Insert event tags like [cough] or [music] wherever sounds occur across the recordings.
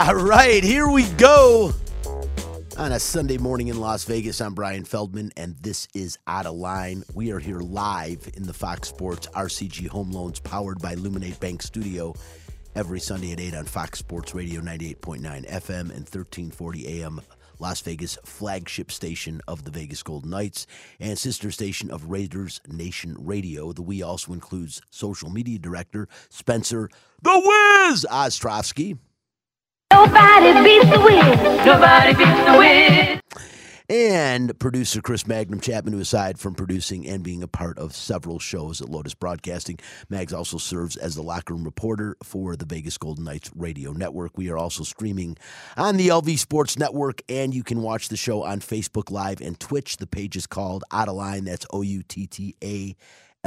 All right, here we go. On a Sunday morning in Las Vegas, I'm Brian Feldman, and this is Out of Line. We are here live in the Fox Sports RCG Home Loans powered by Luminate Bank Studio every Sunday at 8 on Fox Sports Radio 98.9 FM and 1340 AM Las Vegas flagship station of the Vegas Golden Knights and sister station of Raiders Nation Radio. The we also includes social media director Spencer The Wiz Ostrovsky. Nobody beats the wind. Nobody beats the Wiz. and producer Chris Magnum Chapman, who aside from producing and being a part of several shows at Lotus Broadcasting, Mags also serves as the locker room reporter for the Vegas Golden Knights radio network. We are also streaming on the LV Sports Network, and you can watch the show on Facebook Live and Twitch. The page is called Out of Line. That's O U T T A.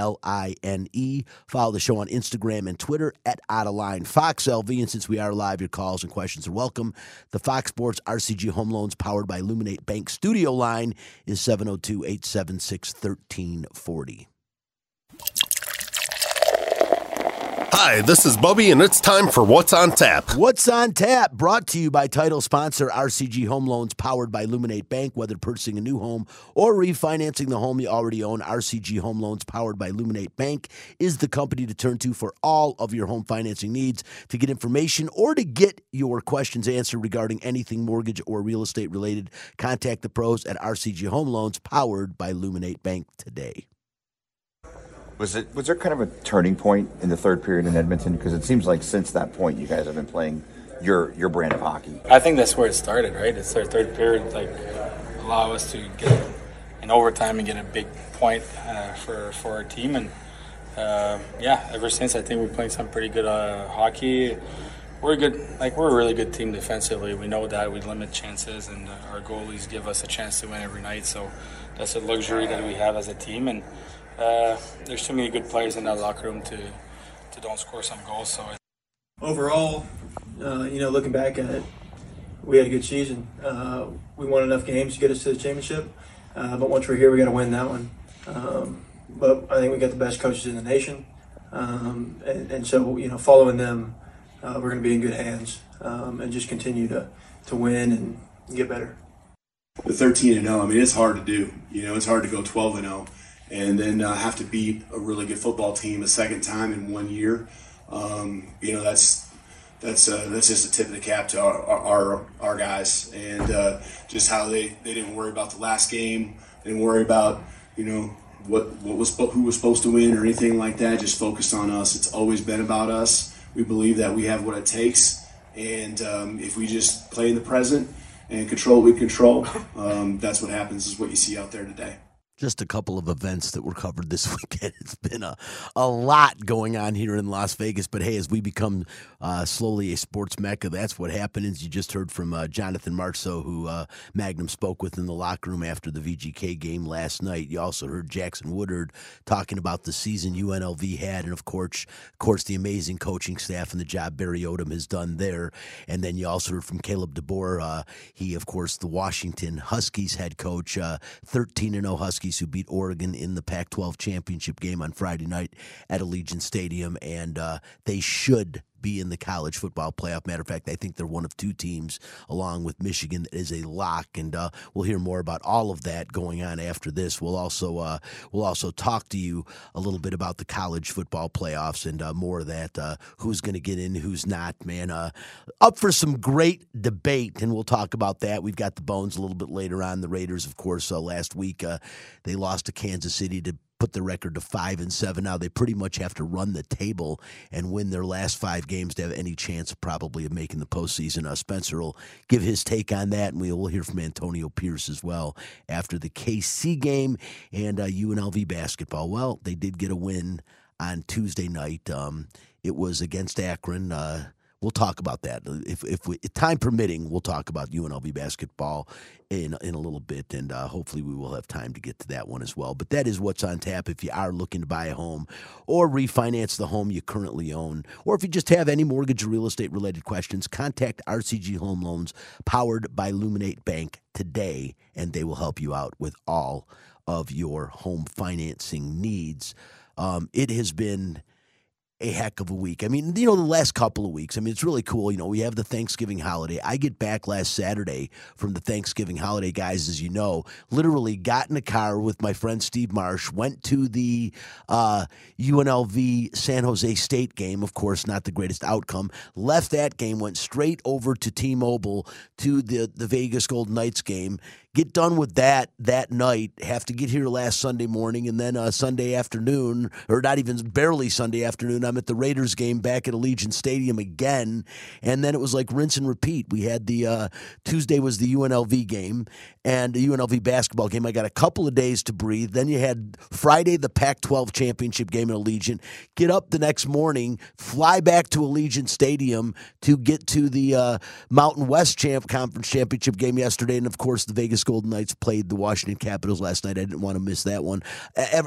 L I N E. Follow the show on Instagram and Twitter at Out of Line Fox LV. And since we are live, your calls and questions are welcome. The Fox Sports RCG Home Loans powered by Illuminate Bank studio line is 702 876 1340. Hi, this is Bubby, and it's time for What's on Tap. What's on tap? Brought to you by title sponsor RCG Home Loans, powered by Luminate Bank. Whether purchasing a new home or refinancing the home you already own, RCG Home Loans, powered by Luminate Bank, is the company to turn to for all of your home financing needs. To get information or to get your questions answered regarding anything mortgage or real estate related, contact the pros at RCG Home Loans, powered by Luminate Bank today. Was it was there kind of a turning point in the third period in Edmonton? Because it seems like since that point, you guys have been playing your your brand of hockey. I think that's where it started, right? It's our third period, like allow us to get in overtime and get a big point uh, for for our team, and uh, yeah, ever since I think we're playing some pretty good uh, hockey. We're good, like we're a really good team defensively. We know that we limit chances, and uh, our goalies give us a chance to win every night. So that's a luxury that we have as a team, and uh, there's too many good players in that locker room to to don't score some goals. So overall, uh, you know, looking back at it, we had a good season. Uh, we won enough games to get us to the championship, uh, but once we're here, we got to win that one. Um, but I think we got the best coaches in the nation, um, and, and so you know, following them, uh, we're going to be in good hands um, and just continue to to win and get better. the 13 and 0. I mean, it's hard to do. You know, it's hard to go 12 and 0 and then uh, have to beat a really good football team a second time in one year. Um, you know, that's that's uh, that's just a tip of the cap to our our, our guys and uh, just how they, they didn't worry about the last game, didn't worry about you know what what was who was supposed to win or anything like that. Just focused on us. It's always been about us. We believe that we have what it takes, and um, if we just play in the present and control what we control, um, that's what happens. Is what you see out there today just a couple of events that were covered this [laughs] weekend. It's been a, a lot going on here in Las Vegas. But hey, as we become uh, slowly a sports mecca, that's what happens. You just heard from uh, Jonathan Marchessault, who uh, Magnum spoke with in the locker room after the VGK game last night. You also heard Jackson Woodard talking about the season UNLV had, and of course, of course, the amazing coaching staff and the job Barry Odom has done there. And then you also heard from Kalen DeBoer. Uh, he, of course, the Washington Huskies head coach, uh, 13 and 0 Huskies who beat Oregon in the Pac 12 championship game on Friday night at Allegiant Stadium. And uh, they should be in the college football playoff. Matter of fact, I think they're one of two teams, along with Michigan, that is a lock. And uh, we'll hear more about all of that going on after this. We'll also uh, we'll also talk to you a little bit about the college football playoffs and uh, more of that. Uh, who's going to get in, who's not, man. Uh, up for some great debate, and we'll talk about that. We've got the bones a little bit later on. The Raiders, of course, uh, last week they lost to Kansas City to put the record to five and seven. Now they pretty much have to run the table and win their last five games to have any chance, probably, of making the postseason. Uh, Spencer will give his take on that, and we will hear from Antonio Pierce as well after the KC game and uh, UNLV basketball. Well, they did get a win on Tuesday night. Um, it was against Akron. Uh, we'll talk about that if if we, time permitting. We'll talk about UNLV basketball in in a little bit, and uh, hopefully we will have time to get to that one as well. But that is what's on tap if you are looking to buy a home or refinance the home you currently own, or if you just have any mortgage or real estate related questions, contact RCG Home Loans, powered by Luminate Bank today, and they will help you out with all of your home financing needs. Um, it has been a heck of a week. I mean, you know, the last couple of weeks, I mean, it's really cool. You know, we have the Thanksgiving holiday. I get back last Saturday from the Thanksgiving holiday, guys, as you know, literally got in a car with my friend Steve Marsh, went to the uh, UNLV San Jose State game, of course, not the greatest outcome, left that game, went straight over to T Mobile to the, the Vegas Golden Knights game get done with that that night, have to get here last Sunday morning, and then uh, Sunday afternoon, or not even barely Sunday afternoon, I'm at the Raiders game back at Allegiant Stadium again, and then it was like rinse and repeat. We had the uh, Tuesday was the UNLV game and the UNLV basketball game. I got a couple of days to breathe. Then you had Friday the Pac-12 championship game at Allegiant. Get up the next morning, fly back to Allegiant Stadium to get to the uh, Mountain West Champ Conference championship game yesterday, and of course the Vegas Golden Knights played the Washington Capitals last night. I didn't want to miss that one.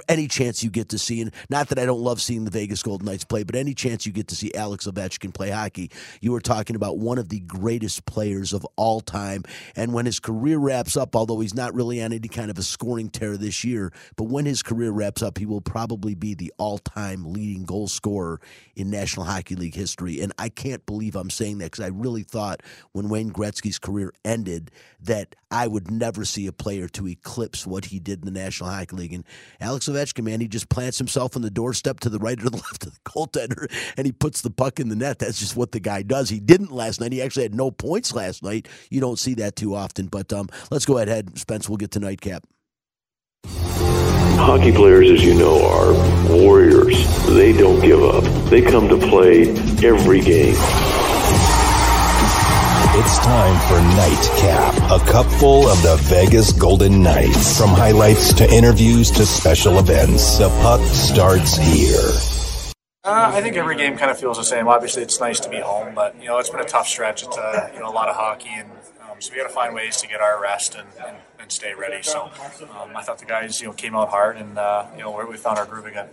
Any chance you get to see, and not that I don't love seeing the Vegas Golden Knights play, but any chance you get to see Alex Ovechkin play hockey, you were talking about one of the greatest players of all time. And when his career wraps up, although he's not really on any kind of a scoring tear this year, but when his career wraps up, he will probably be the all-time leading goal scorer in National Hockey League history. And I can't believe I'm saying that because I really thought when Wayne Gretzky's career ended that I would never see a player to eclipse what he did in the National Hockey League. And Alex Ovechkin, man, he just plants himself on the doorstep to the right or the [laughs] left of the goaltender and he puts the puck in the net. That's just what the guy does. He didn't last night. He actually had no points last night. You don't see that too often. But um, let's go ahead, Spence. We'll get to nightcap. Hockey players, as you know, are warriors. They don't give up. They come to play every game. It's time for Nightcap, a cupful of the Vegas Golden Knights. From highlights to interviews to special events, the puck starts here. Uh, I think every game kind of feels the same. Obviously, it's nice to be home, but you know it's been a tough stretch. It's a, you know a lot of hockey, and um, so we got to find ways to get our rest and, and, and stay ready. So um, I thought the guys you know came out hard, and uh, you know we found our groove again.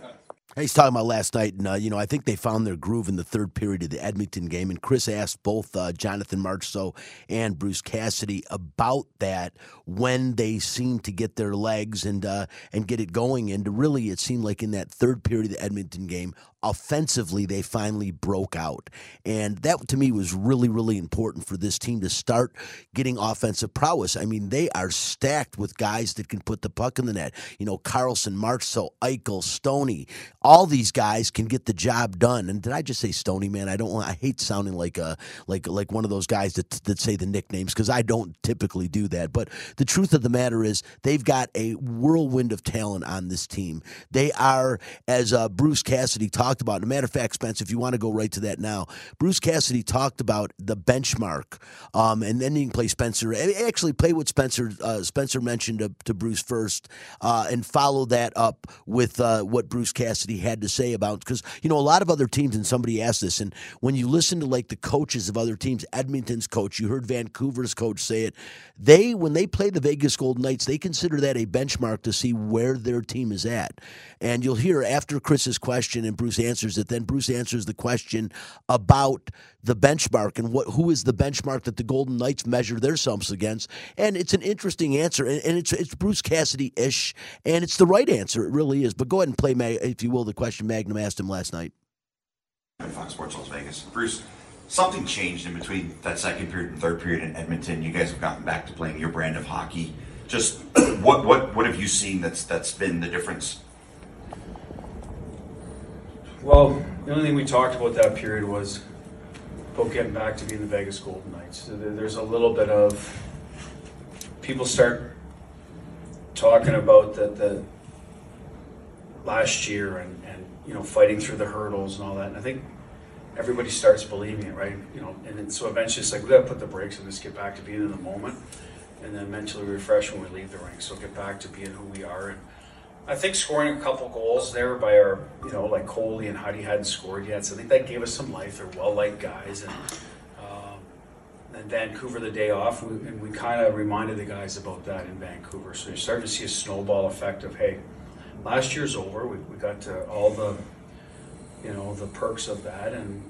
He's talking about last night, and uh, you know, I think they found their groove in the third period of the Edmonton game. And Chris asked both uh, Jonathan Marchessault and Bruce Cassidy about that when they seemed to get their legs and uh, and get it going. And really, it seemed like in that third period of the Edmonton game, offensively, they finally broke out, and that to me was really, really important for this team to start getting offensive prowess. I mean, they are stacked with guys that can put the puck in the net. You know, Karlsson, Marchessault, Eichel, Stoney all these guys can get the job done. And did I just say Stoney, man? I don't. I hate sounding like a like like one of those guys that that say the nicknames because I don't typically do that. But the truth of the matter is, they've got a whirlwind of talent on this team. They are, as uh, Bruce Cassidy talked about. As a matter of fact, Spence, if you want to go right to that now, Bruce Cassidy talked about the benchmark, um, and then you can play Spencer. Actually, play what Spencer uh, Spencer mentioned to, to Bruce first, uh, and follow that up with uh, what Bruce Cassidy had to say about because you know a lot of other teams and somebody asked this and when you listen to like the coaches of other teams edmonton's coach you heard vancouver's coach say it they when they play the vegas golden knights they consider that a benchmark to see where their team is at and you'll hear after chris's question and bruce answers it then bruce answers the question about the benchmark and what who is the benchmark that the golden knights measure themselves against and it's an interesting answer and, and it's it's bruce cassidy ish and it's the right answer it really is but go ahead and play if you will the question Magnum asked him last night. Fox Sports Las Vegas. Bruce, something changed in between that second period and third period in Edmonton. You guys have gotten back to playing your brand of hockey. Just [clears throat] what what what have you seen that's that's been the difference? Well, the only thing we talked about that period was about getting back to being the Vegas Golden Knights. So there's a little bit of people start talking about that the last year and, and you know fighting through the hurdles and all that. And I think everybody starts believing it, right? You know, and then, so eventually it's like we got to put the brakes and just get back to being in the moment, and then mentally refresh when we leave the rink. So get back to being who we are. And I think scoring a couple goals there by our, you know, like Coley and Huddy hadn't scored yet, so I think that gave us some life. They're well liked guys, and um, and Vancouver the day off, we, and we kind of reminded the guys about that in Vancouver. So you're starting to see a snowball effect of hey last year's over. We, we got to all the, you know, the perks of that, and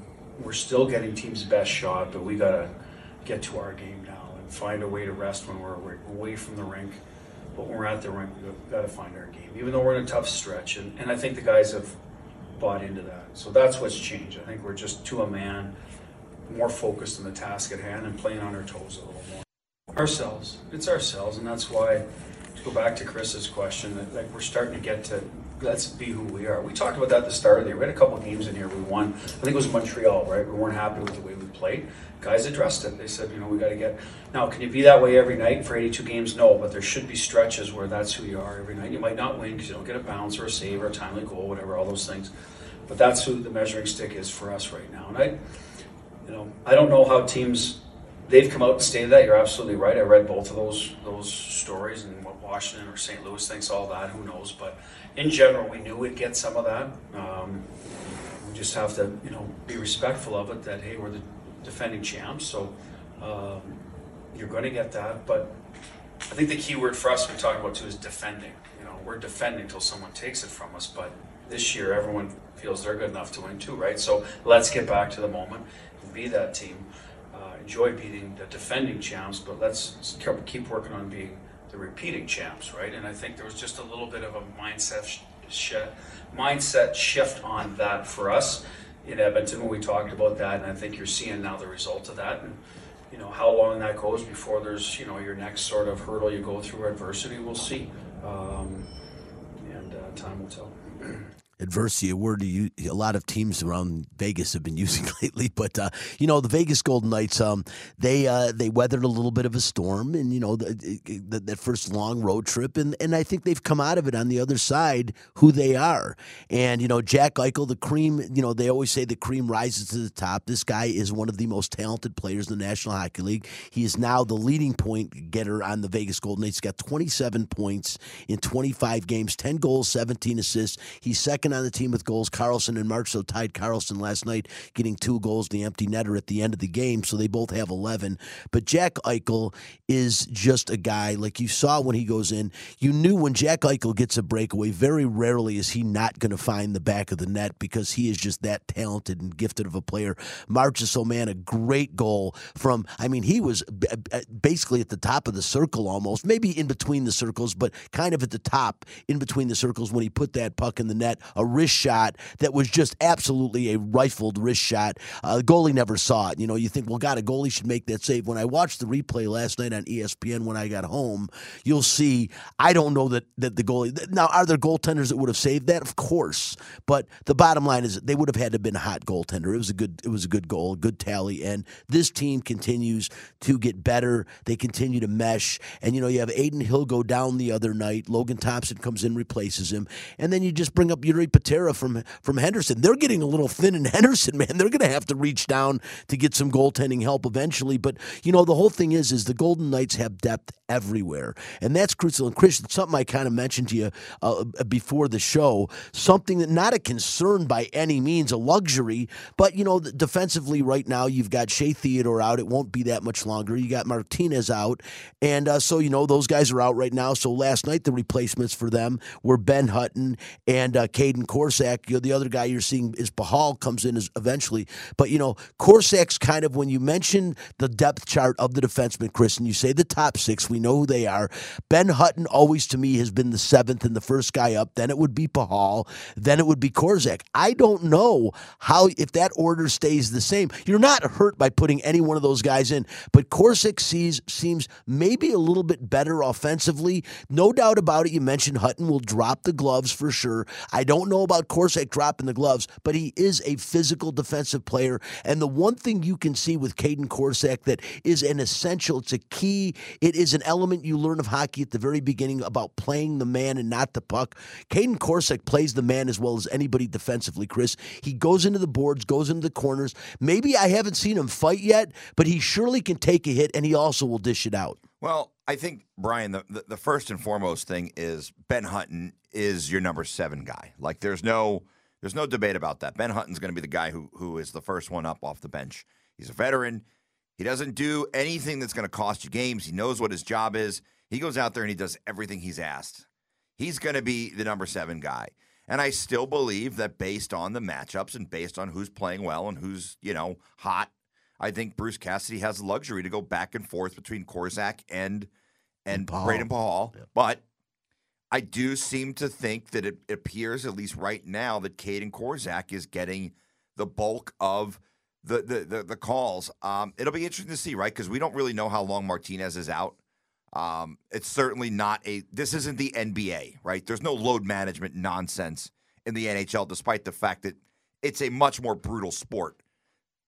we're still getting team's best shot. But we got to get to our game now and find a way to rest when we're away from the rink. But when we're out there, we've got to find our game, even though we're in a tough stretch. And, and I think the guys have bought into that. So that's what's changed. I think we're just to a man, more focused on the task at hand and playing on our toes a little more. Ourselves, it's ourselves, and that's why to go back to Chris's question, that like we're starting to get to let's be who we are. We talked about that at the start of the year. We had a couple games in here we won. I think it was Montreal, right? We weren't happy with the way we played. Guys addressed it. They said, you know, we got to get. Now, can you be that way every night for 82 games? No, but there should be stretches where that's who you are every night. You might not win because you don't get a bounce or a save or a timely goal, whatever, all those things. But that's who the measuring stick is for us right now. And I, you know, I don't know how teams they've come out and stated that. You're absolutely right. I read both of those those stories and Washington or St. Louis thinks all that. Who knows? But in general, we knew we'd get some of that. Um, we just have to, you know, be respectful of it. That hey, we're the defending champs, so um, you're going to get that. But I think the key word for us we talk about too is defending. You know, we're defending till someone takes it from us. But this year, everyone feels they're good enough to win too, right? So let's get back to the moment and be that team. Uh, enjoy beating the defending champs, but let's keep working on being the repeating champs, right? And I think there was just a little bit of a mindset sh- sh- mindset shift on that for us in Edmonton when we talked about that, and I think you're seeing now the result of that. And you know how long that goes before there's you know your next sort of hurdle you go through adversity, we'll see, um, and uh, time will tell. Adversity, a word you, a lot of teams around Vegas have been [laughs] using lately. But uh, you know, the Vegas Golden Knights, um, they uh, they weathered a little bit of a storm, and you know, the, the, that first long road trip, and and I think they've come out of it on the other side who they are. And you know, Jack Eichel, the cream. You know, they always say the cream rises to the top. This guy is one of the most talented players in the National Hockey League. He is now the leading point getter on the Vegas Golden Knights. He's got 27 points in 25 games, 10 goals, 17 assists. He's second on the team with goals. Karlsson and Marchessault tied Karlsson last night, getting two goals, the empty netter at the end of the game. So they both have 11. But Jack Eichel is just a guy, like you saw when he goes in, you knew when Jack Eichel gets a breakaway, very rarely is he not going to find the back of the net because he is just that talented and gifted of a player. Marchessault, oh, man, a great goal from, I mean, he was uh, basically at the top of the circle almost, maybe in between the circles, but kind of at the top in between the circles when he put that puck in the net. Wrist shot that was just absolutely a rifled wrist shot. Uh, the goalie never saw it. You know, you think, well, God, a goalie should make that save. When I watched the replay last night on ESPN when I got home, you'll see. I don't know that that the goalie. Now, are there goaltenders that would have saved that? Of course, but the bottom line is they would have had to have been a hot goaltender. It was a good. It was a good goal, a good tally, and this team continues to get better. They continue to mesh, and you know, you have Adin Hill go down the other night. Logan Thompson comes in, replaces him, and then you just bring up Patera from from Henderson. They're getting a little thin in [laughs] Henderson, man. They're going to have to reach down to get some goaltending help eventually. But you know, the whole thing is, is the Golden Knights have depth everywhere, and that's crucial. And Christian, something I kind of mentioned to you uh, before the show, something that not a concern by any means, a luxury, but you know, defensively right now you've got Shea Theodore out. It won't be that much longer. You got Martinez out, and uh, so you know those guys are out right now. So last night the replacements for them were Ben Hutton and uh, Kaedan Korczak. You know, the other guy you're seeing is Pachal comes in as eventually, but you know Korczak's kind of when you mention the depth chart of the defenseman, Chris, and you say the top six, we know who they are. Ben Hutton always to me has been the seventh and the first guy up. Then it would be Pachal. Then it would be Korczak. I don't know how if that order stays the same. You're not hurt by putting any one of those guys in, but Korczak sees seems maybe a little bit better offensively. No doubt about it. You mentioned Hutton will drop the gloves for sure. I don't know about Korczak dropping the gloves, but he is a physical defensive player. And the one thing you can see with Kaedan Korczak that is an essential, it's a key, it is an element you learn of hockey at the very beginning about playing the man and not the puck. Kaedan Korczak plays the man as well as anybody defensively, Chris. He goes into the boards, goes into the corners. Maybe I haven't seen him fight yet, but he surely can take a hit and he also will dish it out. Well, I think Brian, the, the, the first and foremost thing is Ben Hutton is your number seven guy. Like there's no there's no debate about that. Ben Hutton's going to be the guy who who is the first one up off the bench. He's a veteran. He doesn't do anything that's going to cost you games. He knows what his job is. He goes out there and he does everything he's asked. He's going to be the number seven guy. And I still believe that based on the matchups and based on who's playing well and who's, you know, hot, I think Bruce Cassidy has the luxury to go back and forth between Korczak and and Pachal. Brayden Pachal. But I do seem to think that it appears, at least right now, that Kaedan Korczak is getting the bulk of the the the, the calls. Um, it'll be interesting to see, right? Because we don't really know how long Martinez is out. Um, it's certainly not a. This isn't the NBA, right? There's no load management nonsense in the NHL, despite the fact that it's a much more brutal sport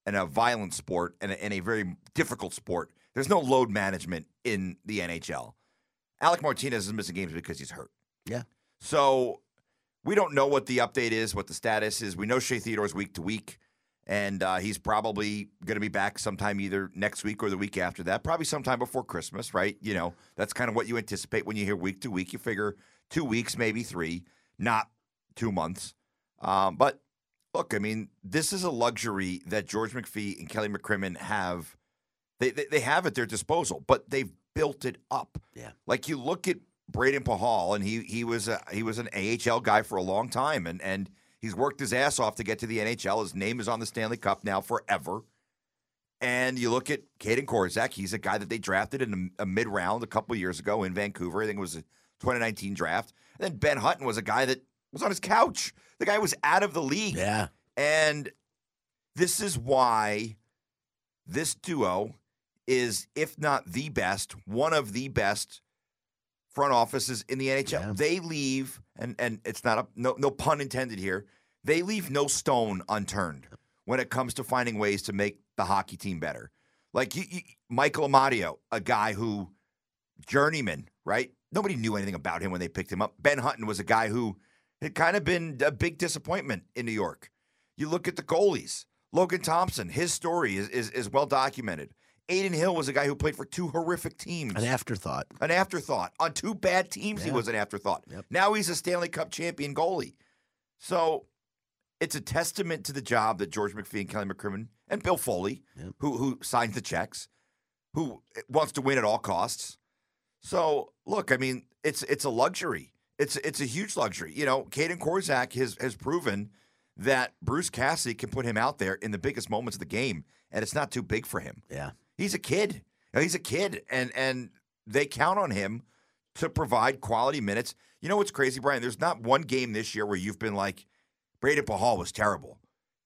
and a violent sport and a, and a very difficult sport. There's no load management in the NHL. Alec Martinez is missing games because he's hurt. Yeah. So we don't know what the update is, what the status is. We know Shea Theodore is week to week, and uh, he's probably going to be back sometime either next week or the week after that, probably sometime before Christmas, right? You know, that's kind of what you anticipate when you hear week to week. You figure two weeks, maybe three, not two months. Um, but look, I mean, this is a luxury that George McPhee and Kelly McCrimmon have. They, they, they have at their disposal, but they've built it up. Yeah. Like you look at Brayden Pachal, and he he was a, he was an AHL guy for a long time, and and he's worked his ass off to get to the NHL. His name is on the Stanley Cup now forever. And you look at Kaedan Korczak, he's a guy that they drafted in a, a mid round a couple years ago in Vancouver. I think it was a 2019 draft. And then Ben Hutton was a guy that was on his couch. The guy was out of the league. Yeah. And this is why this duo is, if not the best, one of the best front offices in the NHL. They leave, and and it's not a no no pun intended here. They leave no stone unturned when it comes to finding ways to make the hockey team better. Like Michael Amadio, a guy who journeyman, right? Nobody knew anything about him when they picked him up. Ben Hutton was a guy who had kind of been a big disappointment in New York. You look at the goalies. Logan Thompson, his story is, is, is well documented. Adin Hill was a guy who played for two horrific teams. An afterthought. An afterthought. On two bad teams, he was an afterthought. Now he's a Stanley Cup champion goalie. So it's a testament to the job that George McPhee and Kelly McCrimmon and Bill Foley, who who signs the checks, who wants to win at all costs. So look, I mean, it's it's a luxury. It's it's a huge luxury. You know, Kaedan Korczak has has proven that Bruce Cassidy can put him out there in the biggest moments of the game, and it's not too big for him. Yeah. He's a kid. He's a kid, and and they count on him to provide quality minutes. You know what's crazy, Brian? There's not one game this year where you've been like, Brayden Pachal was terrible.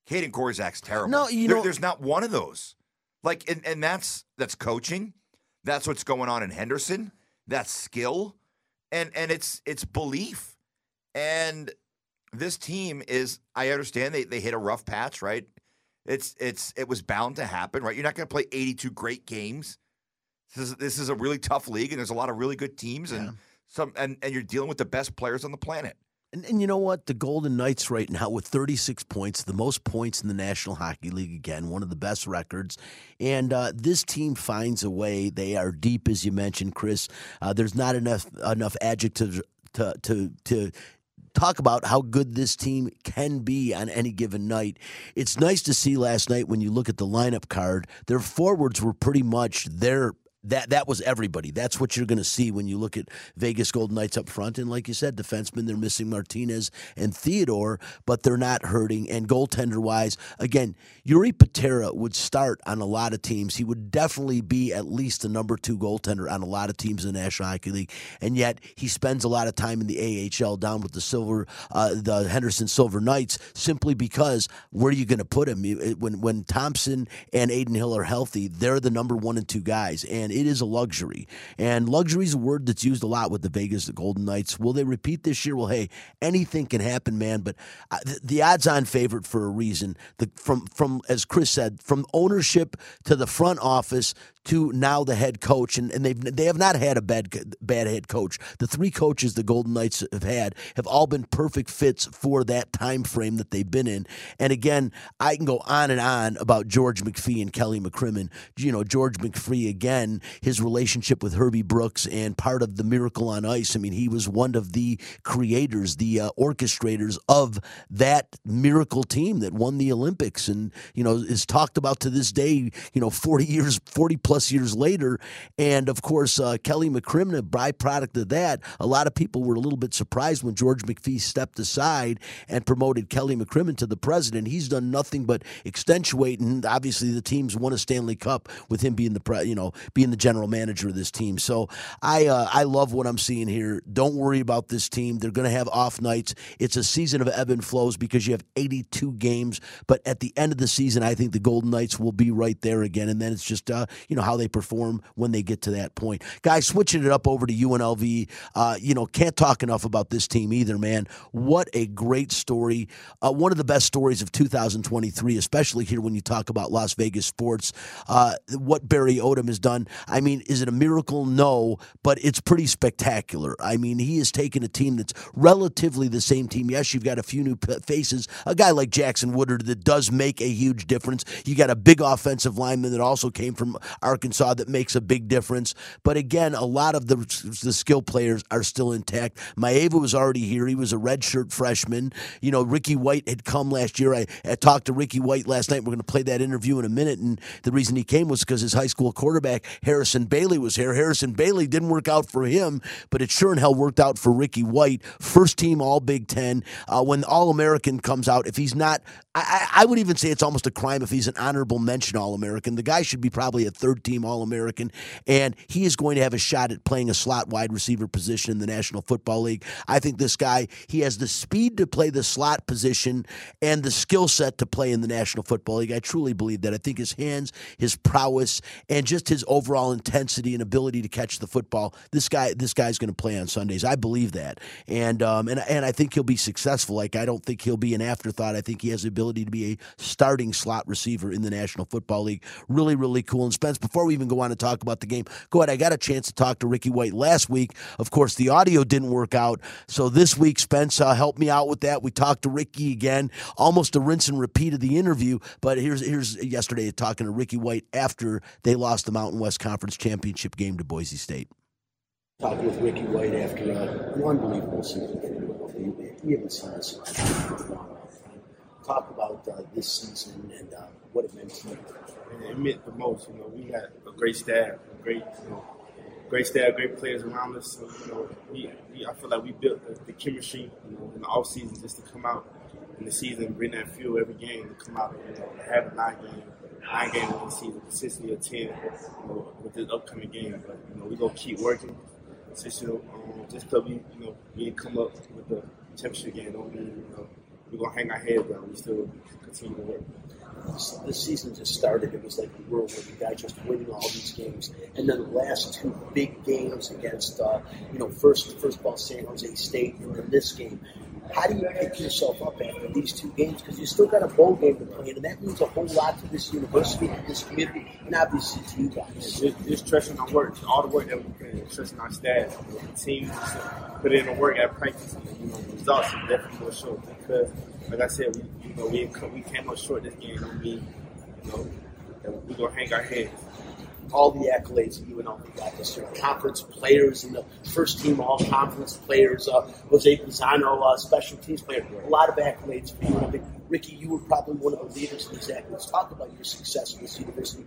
Kaedan Korczak's terrible. No, you There- know- there's not one of those. Like, and, and that's that's coaching. That's what's going on in Henderson. That's skill, and and it's it's belief. And this team is. I understand they they hit a rough patch, right? It's it's it was bound to happen, right? You're not going to play 82 great games. This is this is a really tough league, and there's a lot of really good teams, and some and and you're dealing with the best players on the planet. And, and you know what? The Golden Knights right now with 36 points, the most points in the National Hockey League again, one of the best records. And uh, this team finds a way. They are deep, as you mentioned, Chris. Uh, there's not enough enough adjectives to to to talk about how good this team can be on any given night. It's nice to see last night when you look at the lineup card, their forwards were pretty much their that that was everybody. That's what you're going to see when you look at Vegas Golden Knights up front. And like you said, defensemen, they're missing Martinez and Theodore, but they're not hurting. And goaltender wise, again, Jiri Patera would start on a lot of teams. He would definitely be at least the number two goaltender on a lot of teams in the National Hockey League. And yet he spends a lot of time in the AHL down with the Silver, uh, the Henderson Silver Knights, simply because where are you going to put him? When when Thompson and Adin Hill are healthy, they're the number one and two guys, and it is a luxury. And luxury is a word that's used a lot with the Vegas the Golden Knights. Will they repeat this year? Well, hey, anything can happen, man. But uh, the, odds-on favorite for a reason. The from from as Chris said, from ownership to the front office to now the head coach, and, and they've they have not had a bad bad head coach. The three coaches the Golden Knights have had have all been perfect fits for that time frame that they've been in. And again, I can go on and on about George McPhee and Kelly McCrimmon. You know, George McPhee again, his relationship with Herbie Brooks and part of the Miracle on Ice. I mean, he was one of the creators, the uh, orchestrators of that miracle team that won the Olympics, and you know is talked about to this day. You know, forty years, forty plus plus years later. And of course, uh, Kelly McCrimmon, a byproduct of that, a lot of people were a little bit surprised when George McPhee stepped aside and promoted Kelly McCrimmon to the president. He's done nothing but accentuate, and obviously the team's won a Stanley Cup with him being the pre, you know being the general manager of this team. So I uh, I love what I'm seeing here. Don't worry about this team. They're going to have off nights. It's a season of ebb and flows because you have 82 games, but at the end of the season, I think the Golden Knights will be right there again, and then it's just uh, you know how they perform when they get to that point. Guys, switching it up over to UNLV, uh, you know can't talk enough about this team either, man. What a great story! Uh, one of the best stories of 2023, especially here when you talk about Las Vegas sports. Uh, what Barry Odom has done. I mean, is it a miracle? No, but it's pretty spectacular. I mean, he has taken a team that's relatively the same team. Yes, you've got a few new faces. A guy like Jackson Woodard that does make a huge difference. You got a big offensive lineman that also came from Arkansas that makes a big difference. But again, a lot of the the skill players are still intact. Maiava was already here. He was a redshirt freshman. You know, Ricky White had come last year. I, I talked to Ricky White last night. We're going to play that interview in a minute. And the reason he came was because his high school quarterback, Harrison Bailey, was here. Harrison Bailey didn't work out for him, but it sure in hell worked out for Ricky White. First team All Big Ten. Uh, when All American comes out, if he's not, I, I, would even say it's almost a crime if he's an honorable mention All American. The guy should be probably a third team All American, and he is going to have a shot at playing a slot wide receiver position in the National Football League. I think this guy, he has the speed to play the slot position and the skill set to play in the National Football League. I truly believe that. I think his hands, his prowess, and just his overall intensity and ability to catch the football. This guy, this guy's going to play on Sundays. I believe that, and um, and and I think he'll be successful. Like I don't think he'll be an afterthought. I think he has the ability to be a starting slot receiver in the National Football League. Really, really cool. And Spence, before we even go on to talk about the game, go ahead. I got a chance to talk to Ricky White last week. Of course, the audio didn't work out, so this week Spence uh, helped me out with that. We talked to Ricky again, almost a rinse and repeat of the interview. But here's here's yesterday talking to Ricky White after they lost the Mountain West Conference championship game to Boise State. Talking with Ricky White after an unbelievable season for. We haven't seen this Talk about uh, this season and uh, what it meant to you. It meant the most. You know, we had a great staff, a great, you know, great staff, great players around us. So, you know, we, we, I feel like we built the, the chemistry, you know, in the off season just to come out in the season, bring that fuel every game to come out you know, have a nine game, nine game winning season, consistently a ten, you know, with this upcoming game. But you know, we gonna keep working. Just you know, um, just because we, you know, we come up with the championship game, don't mean you know we're gonna hang our head down. We still continue to work. This, season just started. It was like a whirlwind. You guys just winning all these games, and then the last two big games against, uh, you know, first first ball San Jose State, and then this game. How do you pick yourself up after these two games? Because you still got a bowl game to play, and that means a whole lot to this university, to this community, and obviously to you guys. Just, just trusting our work, all the work that we put in, trusting our staff, the team, put in the work at practice, and you know, results are definitely will show. Because, like I said, we, you know, we we came up short this game. I mean, you know, we're gonna hang our heads. All the accolades that UNLV got this year. Conference players and the first team all conference players, uh, Jose Pizano, uh, special teams player. A lot of accolades for UNLV. Ricky, you were probably one of the leaders in these accolades. Talk about your success in this university.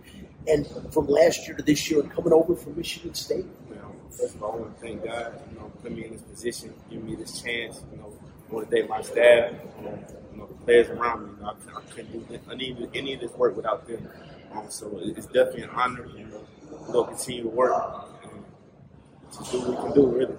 And from last year to this year and coming over from Michigan State. You know, first of all, I want to thank God, you know, put me in this position, give me this chance. You know, I want to thank my staff, you know, the players around me. You know, I, I couldn't do any of this work without them. Um, so it's definitely an honor. You know, continue to work to do what we can do, really.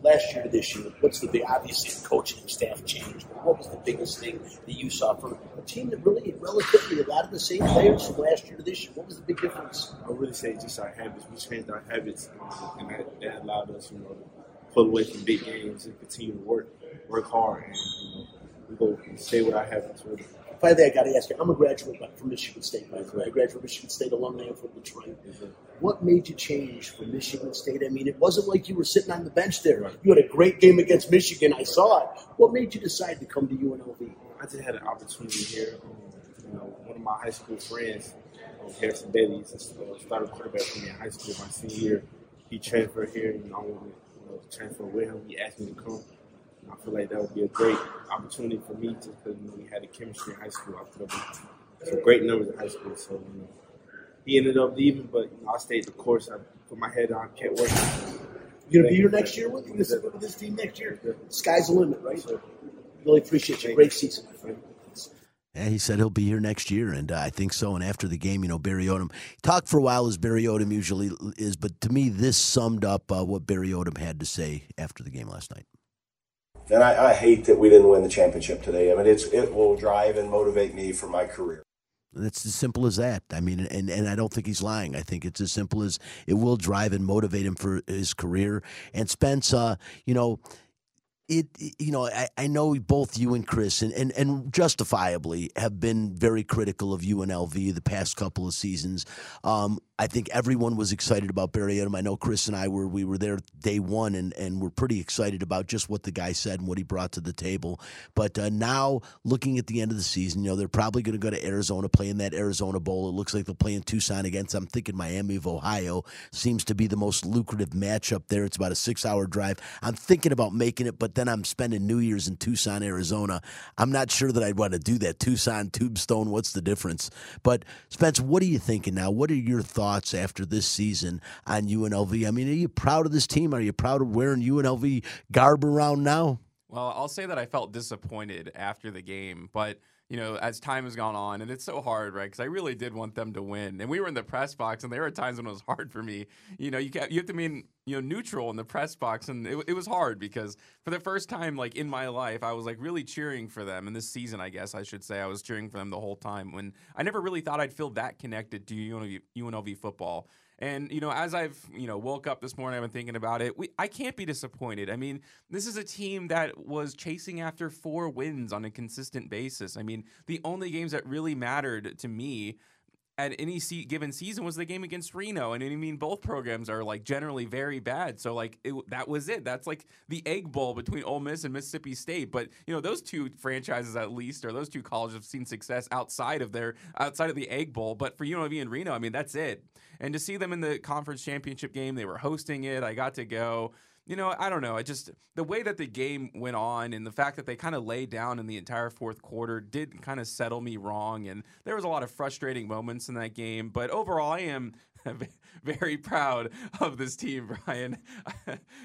Last year to this year, what's the big? Obviously, the coaching staff change, But what was the biggest thing that you saw from a team that really, relatively, a lot of the same players from last year to this year? What was the big difference? I would really say just our habits. We changed our habits, um, and that, that allowed us, you know, to pull away from big games and continue to work, work hard, and you know, we go stay with our habits. Really. Finally, I got to ask you. I'm a graduate from Michigan State, by the way. I graduated from Michigan State alumni I'm from Detroit. What made you change from Michigan State? I mean, it wasn't like you were sitting on the bench there. You had a great game against Michigan. I saw it. What made you decide to come to UNLV? I just had an opportunity here. You know, one of my high school friends, um, Harrison Bailey, started quarterback for me in high school my senior year. He transferred here, and I wanted to transfer with him. He asked me to come. And I feel like that would be a great opportunity for me just because you know, we had a chemistry in high school. I put up some great numbers in high school, so you know, he ended up leaving, but you know, I stayed the course. I put my head on, kept working. You're gonna be here next year with. This with this team next year. Sky's the limit, right? Really appreciate you. Great season, my friend. Yeah, he said he'll be here next year, and uh, I think so. And after the game, you know, Barry Odom he talked for a while as Barry Odom usually is, but to me, this summed up uh, what Barry Odom had to say after the game last night. And I, I hate that we didn't win the championship today. I mean, it's it will drive and motivate me for my career. It's as simple as that. I mean, and, and I don't think he's lying. I think it's as simple as it will drive and motivate him for his career. And Spence, uh, you know, it you know I, I know both you and Chris and, and, and justifiably have been very critical of UNLV the past couple of seasons. Um, I think everyone was excited about Barry Odom. I know Chris and I were we were there day one and and we're pretty excited about just what the guy said and what he brought to the table. But uh, now looking at the end of the season, you know they're probably going to go to Arizona, play in that Arizona Bowl. It looks like they'll play in Tucson against. I'm thinking Miami of Ohio seems to be the most lucrative matchup there. It's about a six hour drive. I'm thinking about making it, but then I'm spending New Year's in Tucson, Arizona. I'm not sure that I'd want to do that. Tucson, Tombstone, what's the difference? But Spence, what are you thinking now? What are your thoughts? after this season on UNLV? I mean, are you proud of this team? Are you proud of wearing UNLV garb around now? Well, I'll say that I felt disappointed after the game, but you know, as time has gone on, and it's so hard, right? Because I really did want them to win, and we were in the press box, and there were times when it was hard for me. You know, you can't, you have to mean you know neutral in the press box, and it, it was hard because for the first time, like in my life, I was like really cheering for them. In this season, I guess I should say, I was cheering for them the whole time. When I never really thought I'd feel that connected to UNLV, UNLV football. And you know, as I've you know woke up this morning, I've been thinking about it. We, I can't be disappointed. I mean, this is a team that was chasing after four wins on a consistent basis. I mean, the only games that really mattered to me at any se- given season was the game against Reno, and I mean both programs are like generally very bad. So like it, that was it. That's like the Egg Bowl between Ole Miss and Mississippi State. But you know those two franchises at least, or those two colleges have seen success outside of their outside of the Egg Bowl. But for UNLV and Reno, I mean that's it. And to see them in the conference championship game, they were hosting it. I got to go you know, I don't know. I just the way that the game went on and the fact that they kind of laid down in the entire fourth quarter did kind of settle me wrong. And there was a lot of frustrating moments in that game. But overall, I am [laughs] very proud of this team, [laughs] Brian.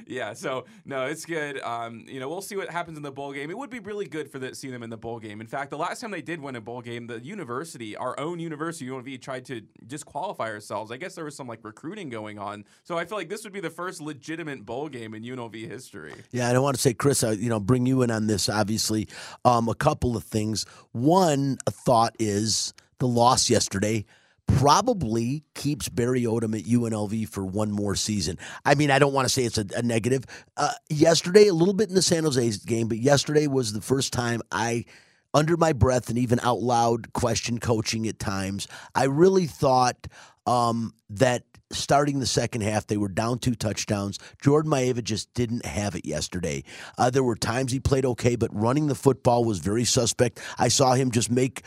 yeah, so no, it's good. Um, you know, we'll see what happens in the bowl game. It would be really good for the, see them in the bowl game. In fact, the last time they did win a bowl game, the university, our own university, UNLV, tried to disqualify ourselves. I guess there was some like recruiting going on. So I feel like this would be the first legitimate bowl game in UNLV history. Yeah, I don't want to say, Chris, I, you know, bring you in on this. Obviously, um, a couple of things. One, thought is the loss yesterday probably keeps Barry Odom at UNLV for one more season. I mean, I don't want to say it's a, a negative. Uh, yesterday, a little bit in the San Jose game, but yesterday was the first time I, under my breath and even out loud, questioned coaching at times. I really thought um, that starting the second half, they were down two touchdowns. Jordan Maiava just didn't have it yesterday. Uh, there were times he played okay, but running the football was very suspect. I saw him just make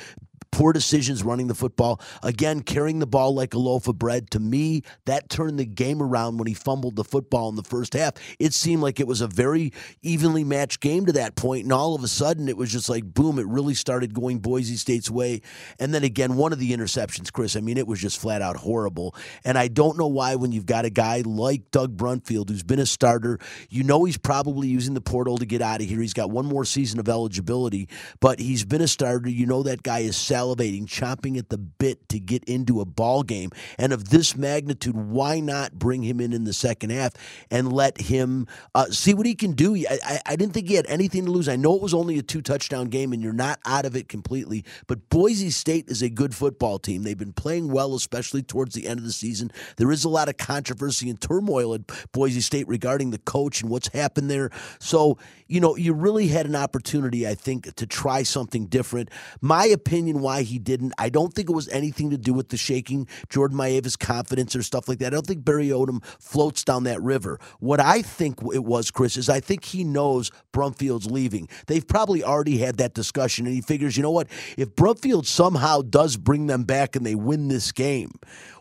poor decisions running the football. Again, carrying the ball like a loaf of bread. To me, that turned the game around when he fumbled the football in the first half. It seemed like it was a very evenly matched game to that point, and all of a sudden it was just like boom, it really started going Boise State's way. And then again, one of the interceptions, Chris, I mean, it was just flat out horrible. And I don't know why when you've got a guy like Doug Brumfield who's been a starter, you know he's probably using the portal to get out of here. He's got one more season of eligibility, but he's been a starter. You know that guy is chomping at the bit to get into a ball game. And of this magnitude, why not bring him in in the second half and let him uh, see what he can do? I, I, I didn't think he had anything to lose. I know it was only a two touchdown game and you're not out of it completely, but Boise State is a good football team. They've been playing well, especially towards the end of the season. There is a lot of controversy and turmoil at Boise State regarding the coach and what's happened there. So, you know, you really had an opportunity, I think, to try something different. My opinion why he didn't, I don't think it was anything to do with the shaking Jordan Maiava's confidence or stuff like that. I don't think Barry Odom floats down that river. What I think it was, Chris, is I think he knows Brumfield's leaving. They've probably already had that discussion, and he figures, you know what? If Brumfield somehow does bring them back and they win this game,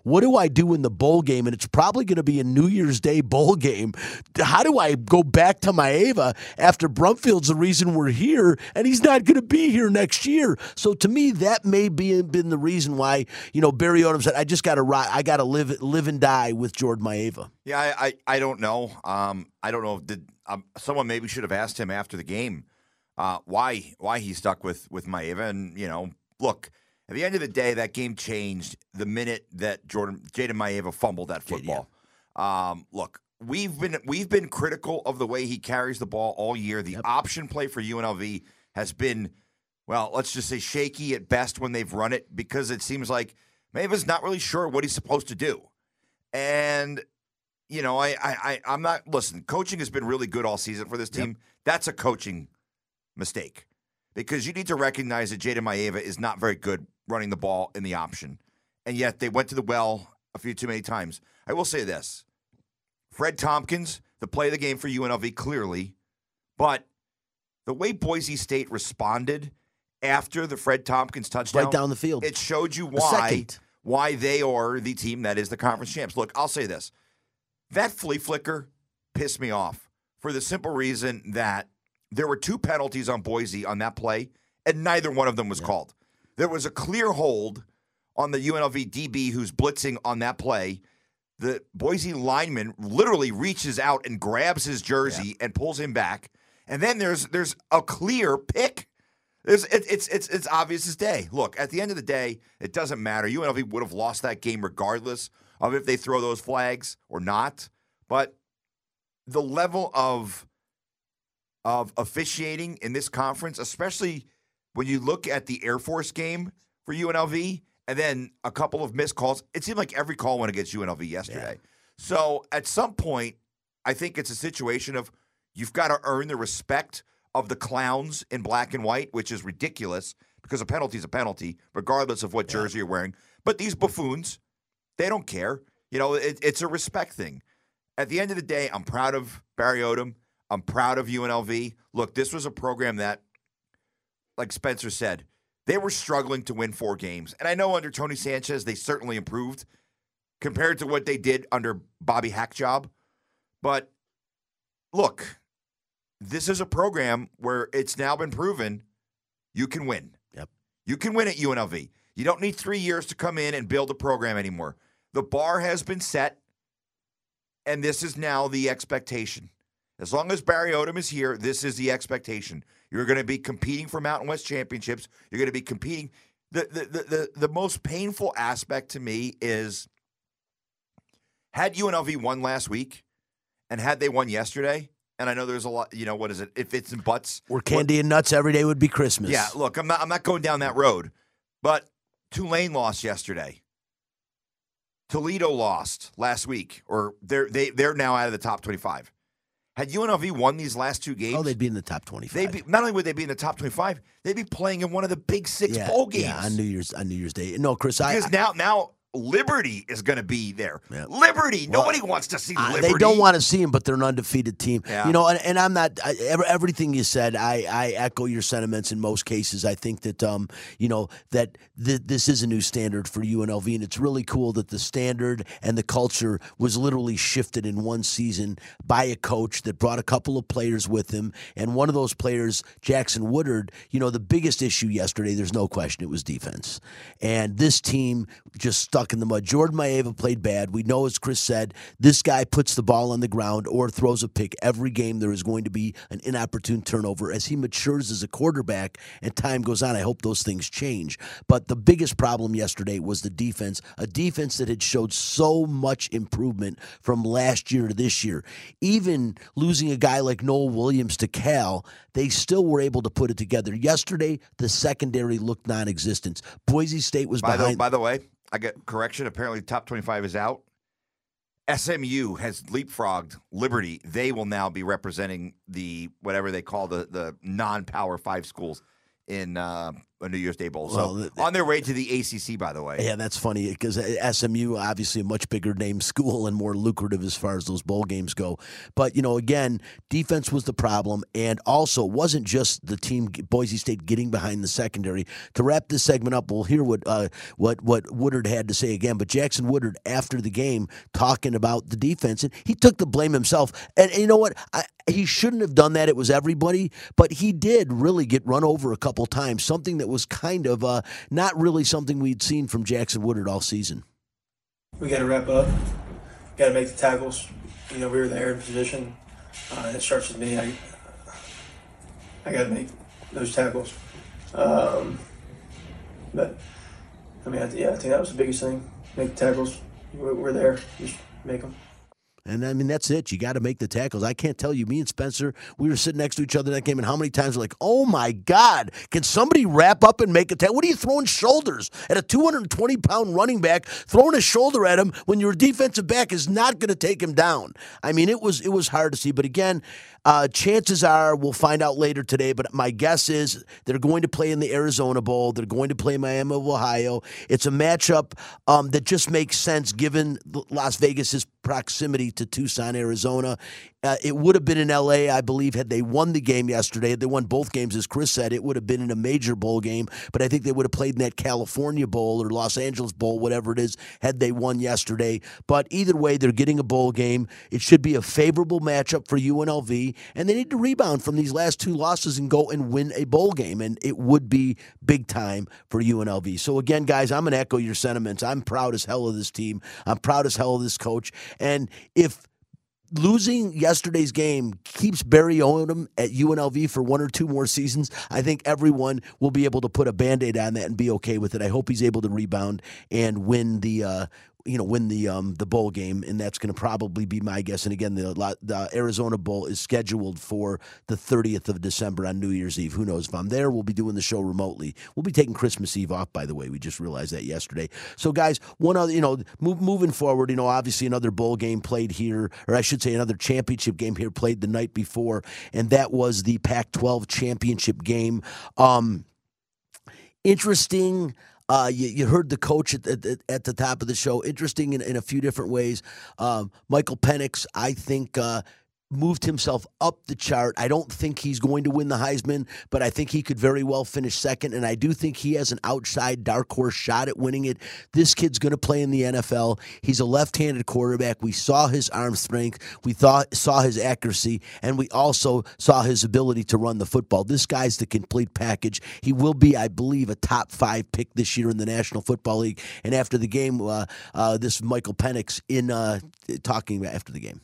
what do I do in the bowl game? And it's probably going to be a New Year's Day bowl game. How do I go back to Maiava after Brumfield's the reason we're here, and he's not going to be here next year? So to me, that may be been the reason why you know Barry Odom said, "I just got to I got to live live and die with Jordan Maiava." Yeah, I, I, I don't know. Um, I don't know. Did um, someone maybe should have asked him after the game uh, why why he stuck with with Maiava? And you know, look, at the end of the day, that game changed the minute that Jordan Jayden Maiava fumbled that football. Um, look, we've been we've been critical of the way he carries the ball all year. The option play for UNLV has been, well, let's just say shaky at best when they've run it because it seems like Maiava's not really sure what he's supposed to do. And you know, I, I, I I'm not listen. Coaching has been really good all season for this team. That's a coaching mistake because you need to recognize that Jayden Maiava is not very good running the ball in the option, and yet they went to the well a few too many times. I will say this: Fred Tompkins, the play of the game for UNLV, clearly, but the way Boise State responded after the Fred Tompkins touchdown, Right down the field. it showed you why why they are the team that is the conference champs. Look, I'll say this: that flea flicker pissed me off for the simple reason that there were two penalties on Boise on that play, and neither one of them was called. There was a clear hold on the UNLV DB who's blitzing on that play. The Boise lineman literally reaches out and grabs his jersey and pulls him back. And then there's there's a clear pick. There's, it, it's it's it's obvious as day. Look, at the end of the day, it doesn't matter. UNLV would have lost that game regardless of if they throw those flags or not. But the level of of officiating in this conference, especially when you look at the Air Force game for UNLV and then a couple of missed calls, it seemed like every call went against UNLV yesterday. So at some point, I think it's a situation of you've got to earn the respect of the clowns in black and white, which is ridiculous because a penalty is a penalty, regardless of what jersey you're wearing. But these buffoons, they don't care. You know, it, it's a respect thing. At the end of the day, I'm proud of Barry Odom. I'm proud of UNLV. Look, this was a program that, like Spencer said, they were struggling to win four games. And I know under Tony Sanchez, they certainly improved compared to what they did under Bobby Hackjob. But look, this is a program where it's now been proven you can win. Yep. You can win at UNLV. You don't need three years to come in and build a program anymore. The bar has been set, and this is now the expectation. As long as Barry Odom is here, this is the expectation. You're going to be competing for Mountain West championships. You're going to be competing. The, the, the, the, the most painful aspect to me is had UNLV won last week and had they won yesterday, and I know there's a lot, you know, what is it? If it's in butts. Where candy and nuts every day would be Christmas. Yeah, look, I'm not I'm not going down that road. But Tulane lost yesterday. Toledo lost last week, or they're they they're now out of the top 25. Had UNLV won these last two oh, games, Oh, they'd be in the top twenty-five. they'd be not only would they be in the top 25, they'd be playing in one of the big six yeah, bowl games. Yeah, on New Year's on New Year's Day. No, Chris, I, because now now Liberty is going to be there. Liberty, nobody wants to see Liberty. They don't want to see him, but they're an undefeated team. Yeah. You know, and, and I'm not I, ev- everything you said. I, I echo your sentiments in most cases. I think that um, you know that th- this is a new standard for UNLV, and it's really cool that the standard and the culture was literally shifted in one season by a coach that brought a couple of players with him, and one of those players, Jackson Woodard. You know, the biggest issue yesterday, there's no question, it was defense, and this team just stuck in the mud. Jordan Maiava played bad. We know, as Chris said, this guy puts the ball on the ground or throws a pick every game. There is going to be an inopportune turnover as he matures as a quarterback and time goes on. I hope those things change. But the biggest problem yesterday was the defense, a defense that had showed so much improvement from last year to this year. Even losing a guy like Nohl Williams to Cal, they still were able to put it together. Yesterday, the secondary looked non-existent. Boise State was By the, behind. by the way, I get correction. Apparently, top 25 is out. SMU has leapfrogged Liberty. They will now be representing the whatever they call the the non-power five schools in uh, a New Year's Day bowl. Well, So the- on their way to the ACC, by the way. Yeah, that's funny because SMU obviously a much bigger name [laughs] school and more lucrative as far as those bowl games go. But you know, again, defense was the problem, and also it wasn't just the team Boise State getting behind the secondary. To wrap this segment up, we'll hear what uh, what what Woodard had to say again. But Jackson Woodard after the game talking about the defense, and he took the blame himself. And, and you know what? I, he shouldn't have done that. It was everybody, but he did really get run over a couple times. Something that was kind of uh, not really something we'd seen from Jackson Woodard all season. We got to wrap up. Got to make the tackles. You know, we were there in position. Uh, it starts with me. I, I got to make those tackles. Um, but I mean, I, yeah, I think that was the biggest thing. Make the tackles. We're, we're there. Just make them. And I mean, that's it. You got to make the tackles. I can't tell you, me and Spencer, we were sitting next to each other that game, and how many times we're like, oh my God, can somebody wrap up and make a tackle? What are you throwing shoulders at a 220 pound running back? Throwing a shoulder at him when your defensive back is not going to take him down. I mean, it was it was hard to see. But again, uh, chances are we'll find out later today. But my guess is they're going to play in the Arizona Bowl. They're going to play Miami of Ohio. It's a matchup um, that just makes sense given Las Vegas's proximity to Tucson, Arizona. Uh, it would have been in LA, I believe, had they won the game yesterday. Had they won both games, as Chris said, it would have been in a major bowl game. But I think they would have played in that California Bowl or Los Angeles Bowl, whatever it is, had they won yesterday. But either way, they're getting a bowl game. It should be a favorable matchup for UNLV, and they need to rebound from these last two losses and go and win a bowl game. And it would be big time for UNLV. So again, guys, I'm gonna echo your sentiments. I'm proud as hell of this team. I'm proud as hell of this coach. And if losing yesterday's game keeps Barry Odom at UNLV for one or two more seasons, I think everyone will be able to put a band-aid on that and be okay with it. I hope he's able to rebound and win the uh, you know win the um, the bowl game, and that's going to probably be my guess. And again, the, the Arizona Bowl is scheduled for the 30th of December on New Year's Eve. Who knows if I'm there? We'll be doing the show remotely. We'll be taking Christmas Eve off, by the way. We just realized that yesterday. So, guys, one other you know move, moving forward, you know, obviously another bowl game played here, or I should say another championship game here played the night before, and that was the Pac-12 championship game. Um, interesting. Uh, you, you, heard the coach at, at, at, the top of the show. Interesting in, in a few different ways. Um, Michael Penix, I think, uh, moved himself up the chart. I don't think he's going to win the Heisman, but I think he could very well finish second. And I do think he has an outside dark horse shot at winning it. This kid's going to play in the NFL. He's a left handed quarterback. We saw his arm strength, we thought, saw his accuracy, and we also saw his ability to run the football. This guy's the complete package. He will be, I believe, a top five pick this year in the National Football League. And after the game, uh, uh, this Michael Penix in uh, talking after the game.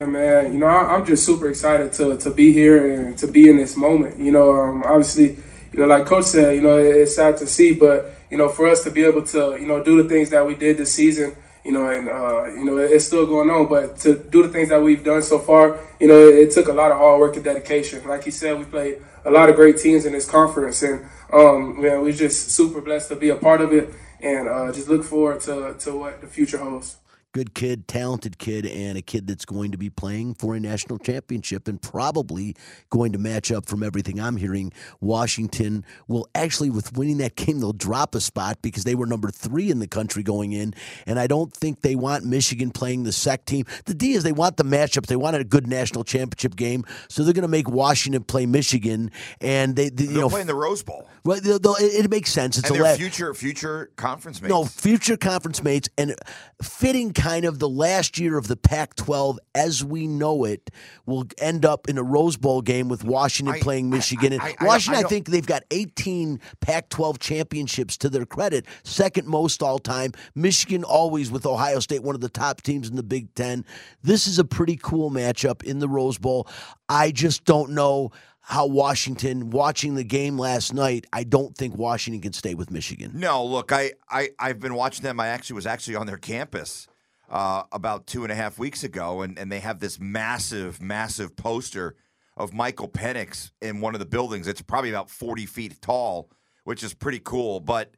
Man, you know, I'm just super excited to, to be here and to be in this moment. You know, um, obviously, you know, like Coach said, you know, it's sad to see, but you know, for us to be able to, you know, do the things that we did this season, you know, and uh, you know, it's still going on, but to do the things that we've done so far, you know, it, it took a lot of hard work and dedication. Like he said, we played a lot of great teams in this conference, and um, man, we're just super blessed to be a part of it, and uh, just look forward to to what the future holds good kid, talented kid, and a kid that's going to be playing for a national championship and probably going to match up from everything I'm hearing. Washington will actually, with winning that game, they'll drop a spot because they were number three in the country going in. And I don't think they want Michigan playing the SEC team. The D is they want the matchups. They want a good national championship game. So they're going to make Washington play Michigan. And they, they you they're know, playing the Rose Bowl. Well, they'll, they'll, it, it, makes sense. It's and a future, future conference mates. No, future conference mates. And fitting kind of the last year of the Pac 12 as we know it will end up in a Rose Bowl game with Washington I, playing Michigan. I, I, Washington, I, think they've got 18 Pac 12 championships to their credit, second most all time. Michigan always with Ohio State, one of the top teams in the Big Ten. This is a pretty cool matchup in the Rose Bowl. I just don't know how Washington watching the game last night, I don't think Washington can stay with Michigan. No, look, I, I I've been watching them. I actually was actually on their campus uh, about two and a half weeks ago, and, and they have this massive, massive poster of Michael Penix in one of the buildings. It's probably about forty feet tall, which is pretty cool. But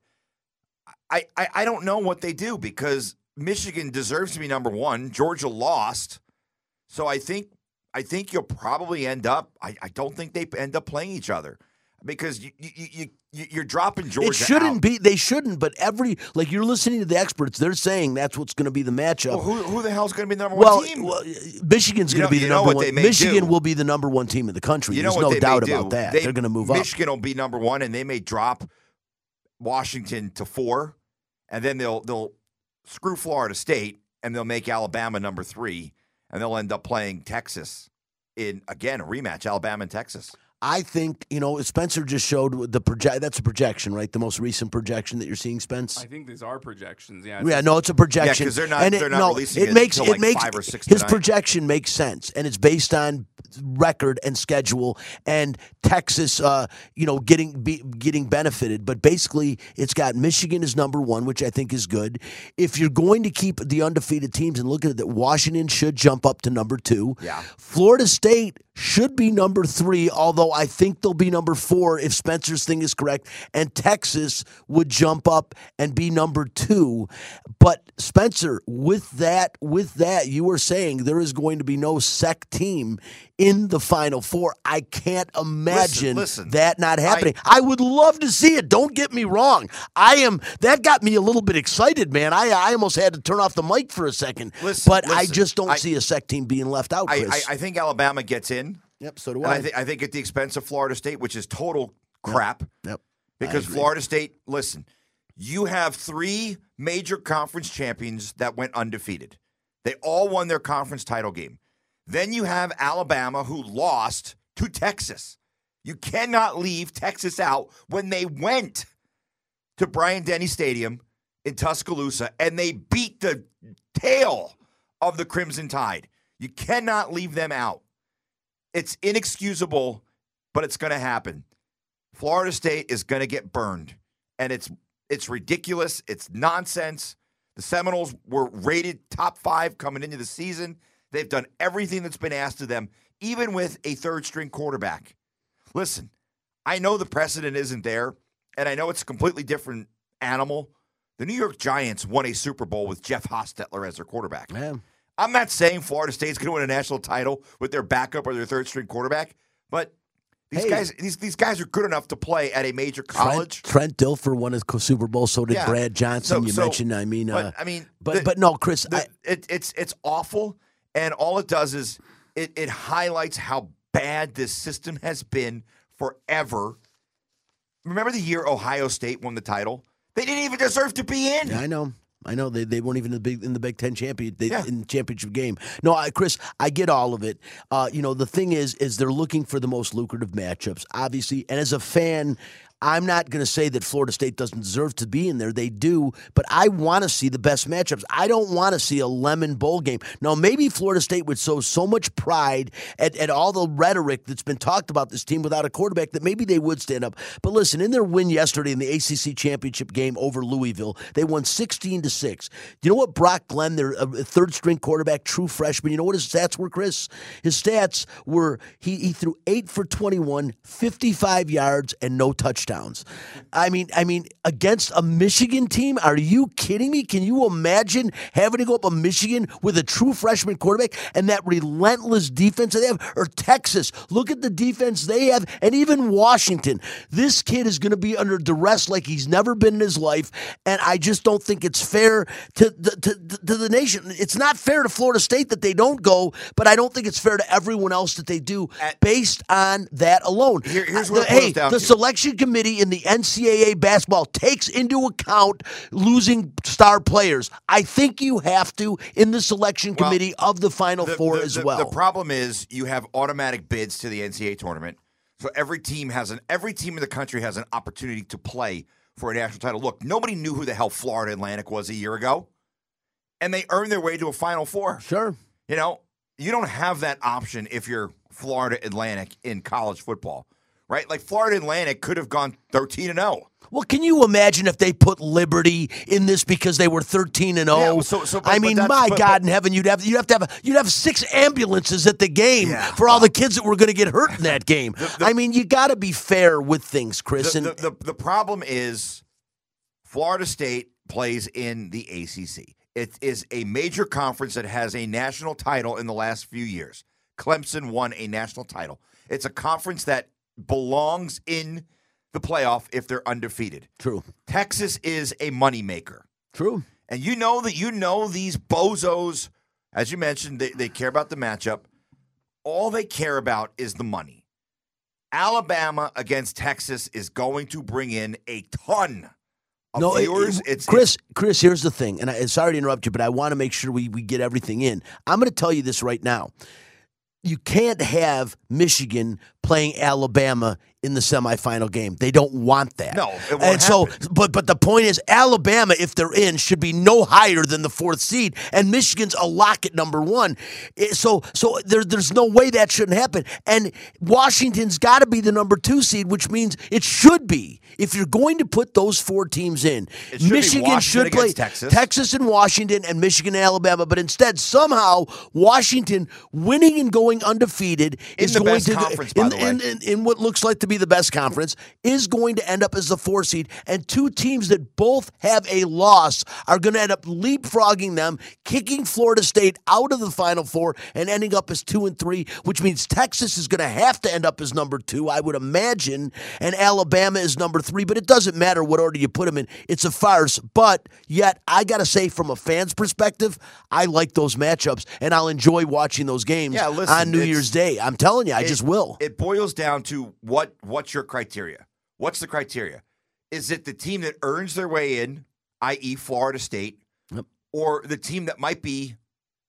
I, I, I don't know what they do because Michigan deserves to be number one. Georgia lost, so I think I think you'll probably end up. I, I don't think they end up playing each other. Because you, you, you, you you're dropping Georgia. It shouldn't out. be. They shouldn't. But every like you're listening to the experts, they're saying that's what's going to be the matchup. Well, who, who the hell's going to be the number Well, one team? well, Michigan's going to be the number one. Michigan do? will be the number one team in the country. You There's no doubt about that. They, are going to move up. Michigan will be number one, and they may drop Washington to four, and then they'll they'll screw Florida State, and they'll make Alabama number three, and they'll end up playing Texas in again a rematch, Alabama and Texas. I think you know Spencer just showed the project. That's a projection, right? The most recent projection that you're seeing, Spence. I think these are projections. Yeah. Yeah, no, it's a projection. 'cause they're not- and it, they're not no, releasing it makes until it like makes five or six his projection makes sense, and it's based on record and schedule and Texas, uh, you know, getting be, getting benefited. But basically, it's got Michigan as number one, which I think is good. If you're going to keep the undefeated teams and look at it, that Washington should jump up to number two. Yeah. Florida State should be number three, although I think they'll be number four if Spencer's thing is correct. And Texas would jump up and be number two. But Spencer, with that, with that, you were saying there is going to be no SEC team in the Final Four. I can't imagine listen. that not happening. I, would love to see it. Don't get me wrong. I am. That got me a little bit excited, man. I I almost had to turn off the mic for a second. Listen, but I just don't I- see a SEC team being left out. I, Chris. I, I think Alabama gets in. Yep, so do I. I, thi- I think at the expense of Florida State, which is total crap. Yep. Because. Florida State, listen, you have three major conference champions that went undefeated. They all won their conference title game. Then you have Alabama, who lost to Texas. You cannot leave Texas out when they went to Bryant Denny Stadium in Tuscaloosa and they beat the tail of the Crimson Tide. You cannot leave them out. It's inexcusable, but it's going to happen. Florida State is going to get burned, and it's it's ridiculous. It's nonsense. The Seminoles were rated top five coming into the season. They've done everything that's been asked of them, even with a third string quarterback. Listen, I know the precedent isn't there, and I know it's a completely different animal. The New York Giants won a Super Bowl with Jeff Hostetler as their quarterback. Man. I'm not saying Florida State's going to win a national title with their backup or their third string quarterback, but these Hey. guys these these guys are good enough to play at a major college. Trent, Trent Dilfer won his Super Bowl. So did Yeah. Brad Johnson. So- you so- mentioned. I mean, but, uh, I mean, but the- but no, Chris. the- I, it, it's it's awful, and all it does is it it highlights how bad this system has been forever. Remember the year Ohio State won the title? They didn't even deserve to be in. Yeah, I know. I know they, they weren't even in the big in the Big Ten champion they, Yeah. in the championship game. No, I, Chris, I get all of it. Uh, you know, the thing is, is they're looking for the most lucrative matchups, obviously. And as a fan, I'm not going to say that Florida State doesn't deserve to be in there. They do, but I want to see the best matchups. I don't want to see a lemon bowl game. Now, maybe Florida State would show so much pride at, at all the rhetoric that's been talked about this team without a quarterback that maybe they would stand up. But listen, in their win yesterday in the ACC championship game over Louisville, they won 16 to six. You know what Brock Glenn, their uh, third string quarterback, true freshman. You know what his stats were, Chris? His stats were he he threw eight for 21, 55 yards, and no touchdowns. I mean, I mean, against a Michigan team, are you kidding me? Can you imagine having to go up a Michigan with a true freshman quarterback and that relentless defense that they have? Or Texas, look at the defense they have, and even Washington. This kid is going to be under duress like he's never been in his life, and I just don't think it's fair to the to, to the nation. It's not fair to Florida State that they don't go, but I don't think it's fair to everyone else that they do based on that alone. Here- here's Uh, what the- hey, the to. selection committee in the NCAA basketball takes into account losing star players. I think you have to in the selection Well, committee of the Final The- Four the- as the- well. The problem is you have automatic bids to the NCAA tournament, so every team has an every team in the country has an opportunity to play for a national title. Look, nobody knew who the hell Florida Atlantic was a year ago, and they earned their way to a Final Four. Sure, you know you don't have that option if you're Florida Atlantic in college football, right? Like Florida Atlantic could have gone thirteen and oh. zero. Well, can you imagine if they put Liberty in this because they were thirteen and oh? Yeah, zero? so- so- but- I mean, my but- God but- in heaven, you'd have you'd have to have you'd have six ambulances at the game Yeah, for all the kids that were going to get hurt in that game. [laughs] I mean, you got to be fair with things, Chris. The, and the, the, the problem is Florida State plays in the ACC. It is a major conference that has a national title in the last few years. Clemson won a national title. It's a conference that belongs in the playoff if they're undefeated. True. Texas is a moneymaker. True. And you know that you know these bozos, as you mentioned, they, they care about the matchup. All they care about is the money. Alabama against Texas is going to bring in a ton of No, it- viewers. it- it's Chris. Chris, here's the thing, and I, sorry to interrupt you, but I want to make sure we, we get everything in. I'm going to tell you this right now. You can't have Michigan playing Alabama in the semifinal game. They don't want that. No, it won't and so, but but the point is, Alabama, if they're in, should be no higher than the fourth seed, and Michigan's a lock at number one. Eh, so so there, there's no way that shouldn't happen. And Washington's got to be the number two seed, which means it should be. If you're going to put those four teams in, should Michigan should play Texas. Texas and Washington and Michigan and Alabama, but instead somehow Washington winning and going undefeated In is the going best to in, the in, in, in what looks like to be the best conference is going to end up as the four seed, and two teams that both have a loss are going to end up leapfrogging them, kicking Florida State out of the Final Four, and ending up as two and three, which means Texas is going to have to end up as number two, I would imagine, and Alabama is number three. But it doesn't matter what order you put them in; it's a farce. But yet, I got to say, from a fan's perspective, I like those matchups, and I'll enjoy watching those games Yeah, listen, on New Year's Day. I'm telling you, I it- just will. It boils down to what what's your criteria? What's the criteria? Is it the team that earns their way in, i.e., Florida State, or the team that might be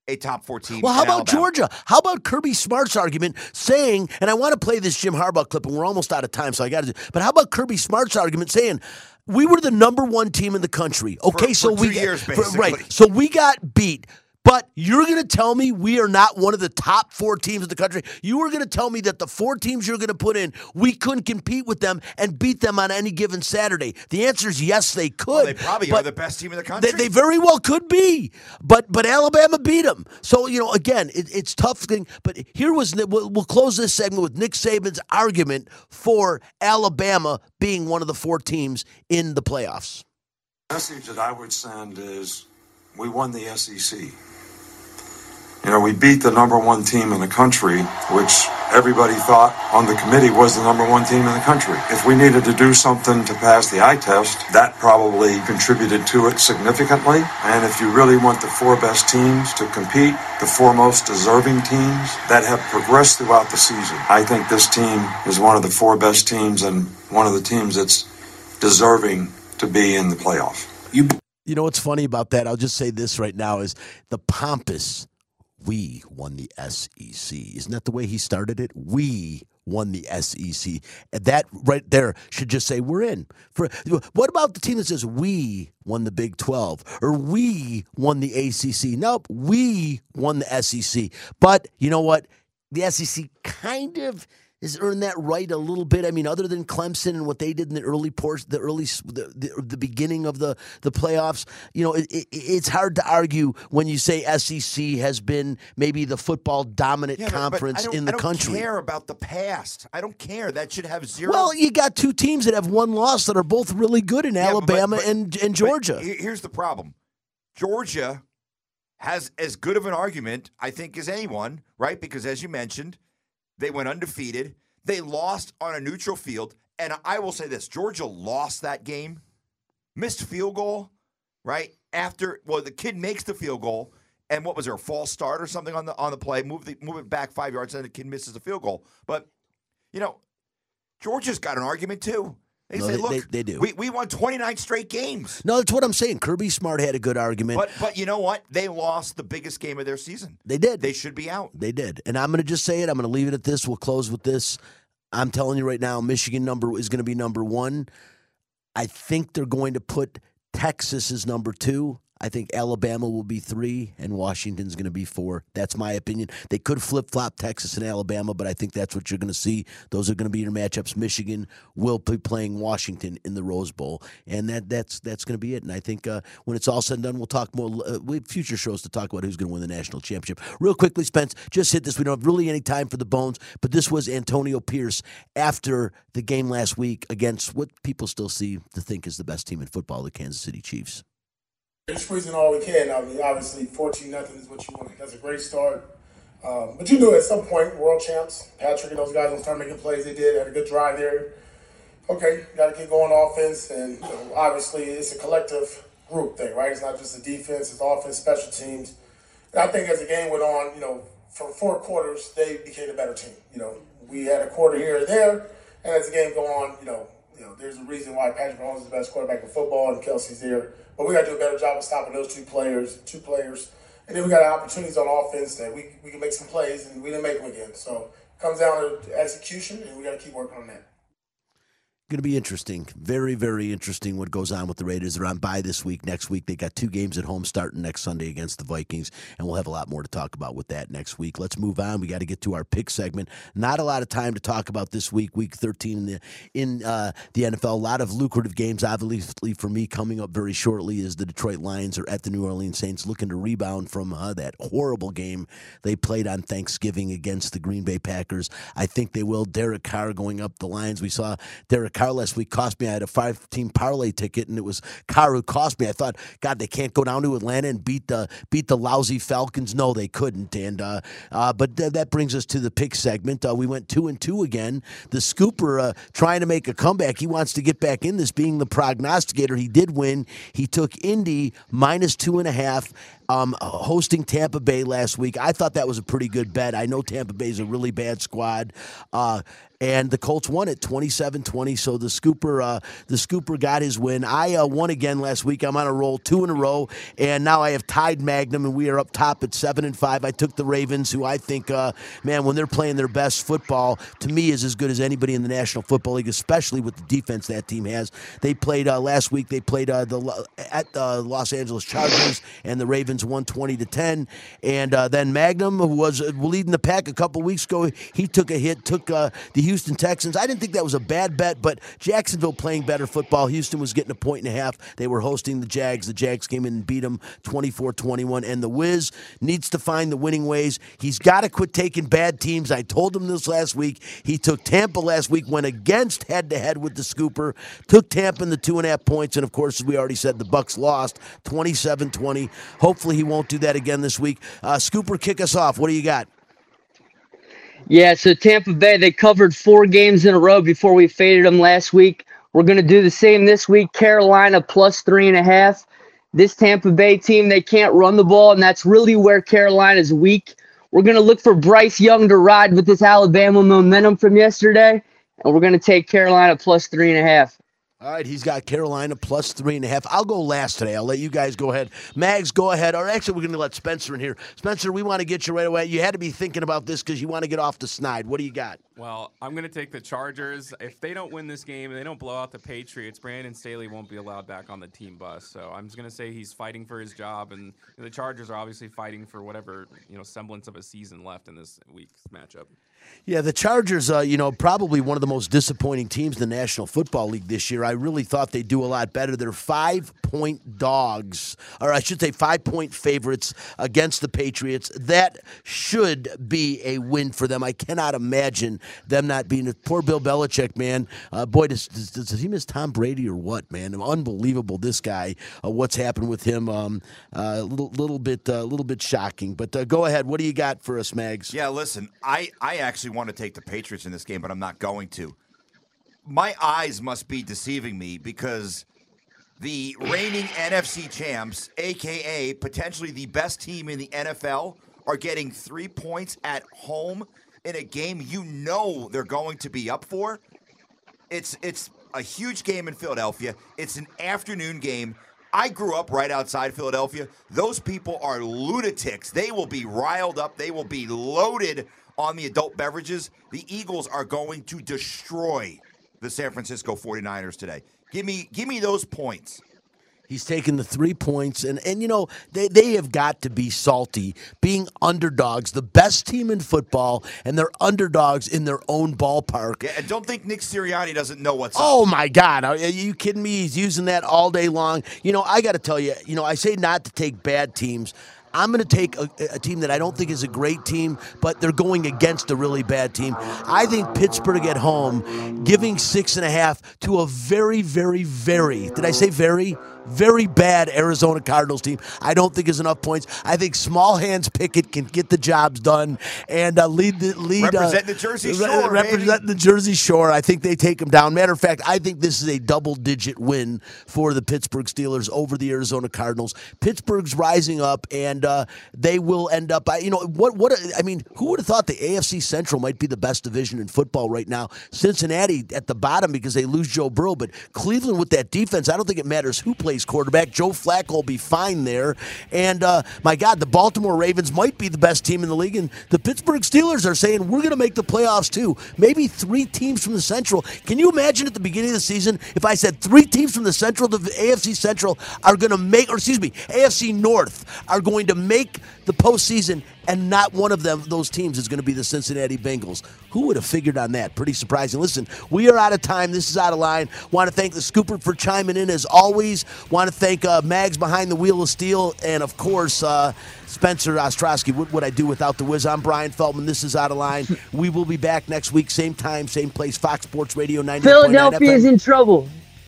a top four team? Well, how about Alabama? Georgia? How about Kirby Smart's argument saying, and I want to play this Jim Harbaugh clip, and we're almost out of time, so I got to. But how about Kirby Smart's argument saying? We were the number one team in the country. Okay, For- so for we two years, for- right. So we got beat. But you're going to tell me we are not one of the top four teams in the country. You are going to tell me that the four teams you're going to put in, we couldn't compete with them and beat them on any given Saturday. The answer is yes, they could. Well, they probably are the best team in the country. They, they very well could be, but but Alabama beat them. So you know, again, it, it's tough thing. But here was we'll, we'll close this segment with Nick Saban's argument for Alabama being one of the four teams in the playoffs. The message that I would send is we won the SEC. You know, we beat the number one team in the country, which everybody thought on the committee was the number one team in the country. If we needed to do something to pass the eye test, that probably contributed to it significantly. And if you really want the four best teams to compete, the four most deserving teams that have progressed throughout the season, I think this team is one of the four best teams and one of the teams that's deserving to be in the playoff. You you know what's funny about that? I'll just say this right now is the pompous. We won the SEC. Isn't that the way he started it? We won the SEC. That right there should just say we're in. For what about the team that says we won the Big 12 or we won the ACC? Nope, we won the SEC. But you know what? The SEC kind of has earned that right a little bit. I mean, other than Clemson and what they did in the early portion, the early, the, the, the beginning of the the playoffs, you know, it, it, it's hard to argue when you say SEC has been maybe the football dominant Yeah, but- but conference in the country. I don't care about the past. I don't care. That should have zero. Well, you got two teams that have one loss that are both really good in Yeah, Alabama but- and, and Georgia. here's the problem Georgia has as good of an argument, I think, as anyone, right? Because as you mentioned, they went undefeated. They lost on a neutral field. And I will say this Georgia lost that game, missed field goal, right? After, well, the kid makes the field goal. And what was there, a false start or something on the on the play? Move the move it back five yards, and the kid misses the field goal. But you know, Georgia's got an argument too. They No, say, they- look, they- they do. We, we won 29 straight games. no, that's what I'm saying. Kirby Smart had a good argument. But but you know what? They lost the biggest game of their season. They did. They should be out. They did. And I'm going to just say it. I'm going to leave it at this. We'll close with this. I'm telling you right now, Michigan number is going to be number one. I think they're going to put Texas as number two. I think Alabama will be three and Washington's going to be four. That's my opinion. They could flip flop Texas and Alabama, but I think that's what you're going to see. Those are going to be your matchups. Michigan will be playing Washington in the Rose Bowl, and that that's that's going to be it. And I think uh, when it's all said and done, we'll talk more. Uh, future shows to talk about who's going to win the national championship. Real quickly, Spence, just hit this. We don't have really any time for the bones, but this was Antonio Pierce after the game last week against what people still see to think is the best team in football, the Kansas City Chiefs. We're squeezing all we can. I mean, obviously, 14 nothing is what you want. That's a great start. Um, but you knew at some point, world champs, Patrick and those guys will start making plays. They did, had a good drive there. Okay, got to keep going offense, and you know, obviously it's a collective group thing, right? It's not just the defense, it's offense, special teams. And I think as the game went on, you know, from four quarters, they became a better team. You know, we had a quarter here and there, and as the game go on, you know, you know, there's a reason why Patrick Mahomes is the best quarterback in football and Kelce's there. But we got to do a better job of stopping those two players, two players. And then we got opportunities on offense that we, we can make some plays, and we didn't make them again. So it comes down to execution, and we got to keep working on that. Going to be interesting. Very, very interesting what goes on with the Raiders. They're on bye this week. Next week, they got two games at home starting next Sunday against the Vikings, and we'll have a lot more to talk about with that next week. Let's move on. We got to get to our pick segment. Not a lot of time to talk about this week, week 13 in the, in, uh, the NFL. A lot of lucrative games, obviously, for me coming up very shortly is the Detroit Lions are at the New Orleans Saints looking to rebound from uh, that horrible game they played on Thanksgiving against the Green Bay Packers. I think they will. Derek Carr going up the Lions. We saw Derek Carr last week cost me. I had a five team parlay ticket, and it was Carr who cost me. I thought, God, they can't go down to Atlanta and beat the beat the lousy Falcons. No, they couldn't. And uh, uh, but th- that brings us to the pick segment. Uh, we went two and two again. The Scooper uh, trying to make a comeback. He wants to get back in this. Being the prognosticator, he did win. He took Indy minus two and a half um, hosting Tampa Bay last week. I thought that was a pretty good bet. I know Tampa Bay is a really bad squad. Uh, and the Colts won it 27-20. So the Scooper, uh, the Scooper got his win. I uh, won again last week. I'm on a roll, two in a row, and now I have tied Magnum, and we are up top at seven and five. I took the Ravens, who I think, uh, man, when they're playing their best football, to me is as good as anybody in the National Football League, especially with the defense that team has. They played uh, last week. They played uh, the at the Los Angeles Chargers, and the Ravens won 20 to 10. And uh, then Magnum, who was leading the pack a couple weeks ago, he took a hit, took the Houston Texans. I didn't think that was a bad bet, but Jacksonville playing better football. Houston was getting a point and a half. They were hosting the Jags. The Jags came in and beat them 24 21. And the Wiz needs to find the winning ways. He's got to quit taking bad teams. I told him this last week. He took Tampa last week, went against head to head with the Scooper, took Tampa in the two and a half points. And of course, as we already said, the Bucks lost 27 20. Hopefully, he won't do that again this week. Uh, Scooper, kick us off. What do you got? Yeah, so Tampa Bay, they covered four games in a row before we faded them last week. We're going to do the same this week. Carolina plus three and a half. This Tampa Bay team, they can't run the ball, and that's really where Carolina's weak. We're going to look for Bryce Young to ride with this Alabama momentum from yesterday, and we're going to take Carolina plus three and a half. All right, he's got Carolina plus three and a half. I'll go last today. I'll let you guys go ahead. Mags, go ahead. Or actually, we're going to let Spencer in here. Spencer, we want to get you right away. You had to be thinking about this because you want to get off the snide. What do you got? Well, I'm going to take the Chargers. If they don't win this game and they don't blow out the Patriots, Brandon Staley won't be allowed back on the team bus. So I'm just going to say he's fighting for his job, and the Chargers are obviously fighting for whatever you know semblance of a season left in this week's matchup. Yeah, the Chargers, uh, you know, probably one of the most disappointing teams in the National Football League this year. I really thought they'd do a lot better. They're five point dogs, or I should say five point favorites against the Patriots. That should be a win for them. I cannot imagine them not being. Poor Bill Belichick, man. Uh, boy, does, does, does, he miss Tom Brady or what, man? Unbelievable, this guy. Uh, what's happened with him? A um, uh, little, little bit, a uh, little bit shocking. But uh, go ahead. What do you got for us, Mags? Yeah, listen, I, I actually actually want to take the Patriots in this game, but I'm not going to. My eyes must be deceiving me because the reigning NFC champs, aka potentially the best team in the NFL, are getting three points at home in a game you know they're going to be up for. It's it's a huge game in Philadelphia. It's an afternoon game. I grew up right outside Philadelphia. Those people are lunatics. They will be riled up. They will be loaded on the adult beverages, the Eagles are going to destroy the San Francisco 49ers today. Give me give me those points. He's taken the three points, and, and you know, they, they have got to be salty being underdogs, the best team in football, and they're underdogs in their own ballpark. Yeah, and don't think Nick Sirianni doesn't know what's oh, up. my God. Are you kidding me? He's using that all day long. You know, I got to tell you, you know, I say not to take bad teams. I'm going to take a, a, team that I don't think is a great team, but they're going against a really bad team. I think Pittsburgh at home, giving six and a half to a very, very, very, did I say very? Very bad Arizona Cardinals team. I don't think is enough points. I think small hands Pickett can get the jobs done and uh, lead the lead. Represent uh, the Jersey re- Shore, represent the Jersey Shore. I think they take them down. Matter of fact, I think this is a double-digit win for the Pittsburgh Steelers over the Arizona Cardinals. Pittsburgh's rising up, and uh, they will end up. You know what? What? I mean, who would have thought the AFC Central might be the best division in football right now? Cincinnati at the bottom because they lose Joe Burrow, but Cleveland with that defense, I don't think it matters who plays quarterback. Joe Flacco will be fine there, and uh, my God, the Baltimore Ravens might be the best team in the league, and the Pittsburgh Steelers are saying we're going to make the playoffs too. Maybe three teams from the Central. Can you imagine at the beginning of the season if I said three teams from the Central, the AFC Central, are going to make, or excuse me, AFC North are going to make the postseason, and not one of them, those teams, is going to be the Cincinnati Bengals. Who would have figured on that? Pretty surprising. Listen, we are out of time. This is out of line. Want to thank the Scooper for chiming in as always. Want to thank uh, Mags behind the wheel of steel, and of course. Uh, Spencer Ostrowski, what would I do without the whiz? I'm Brian Feldman. This is Out of Line. [laughs] We will be back next week, same time, same place, Fox Sports Radio 90. Philadelphia is in trouble.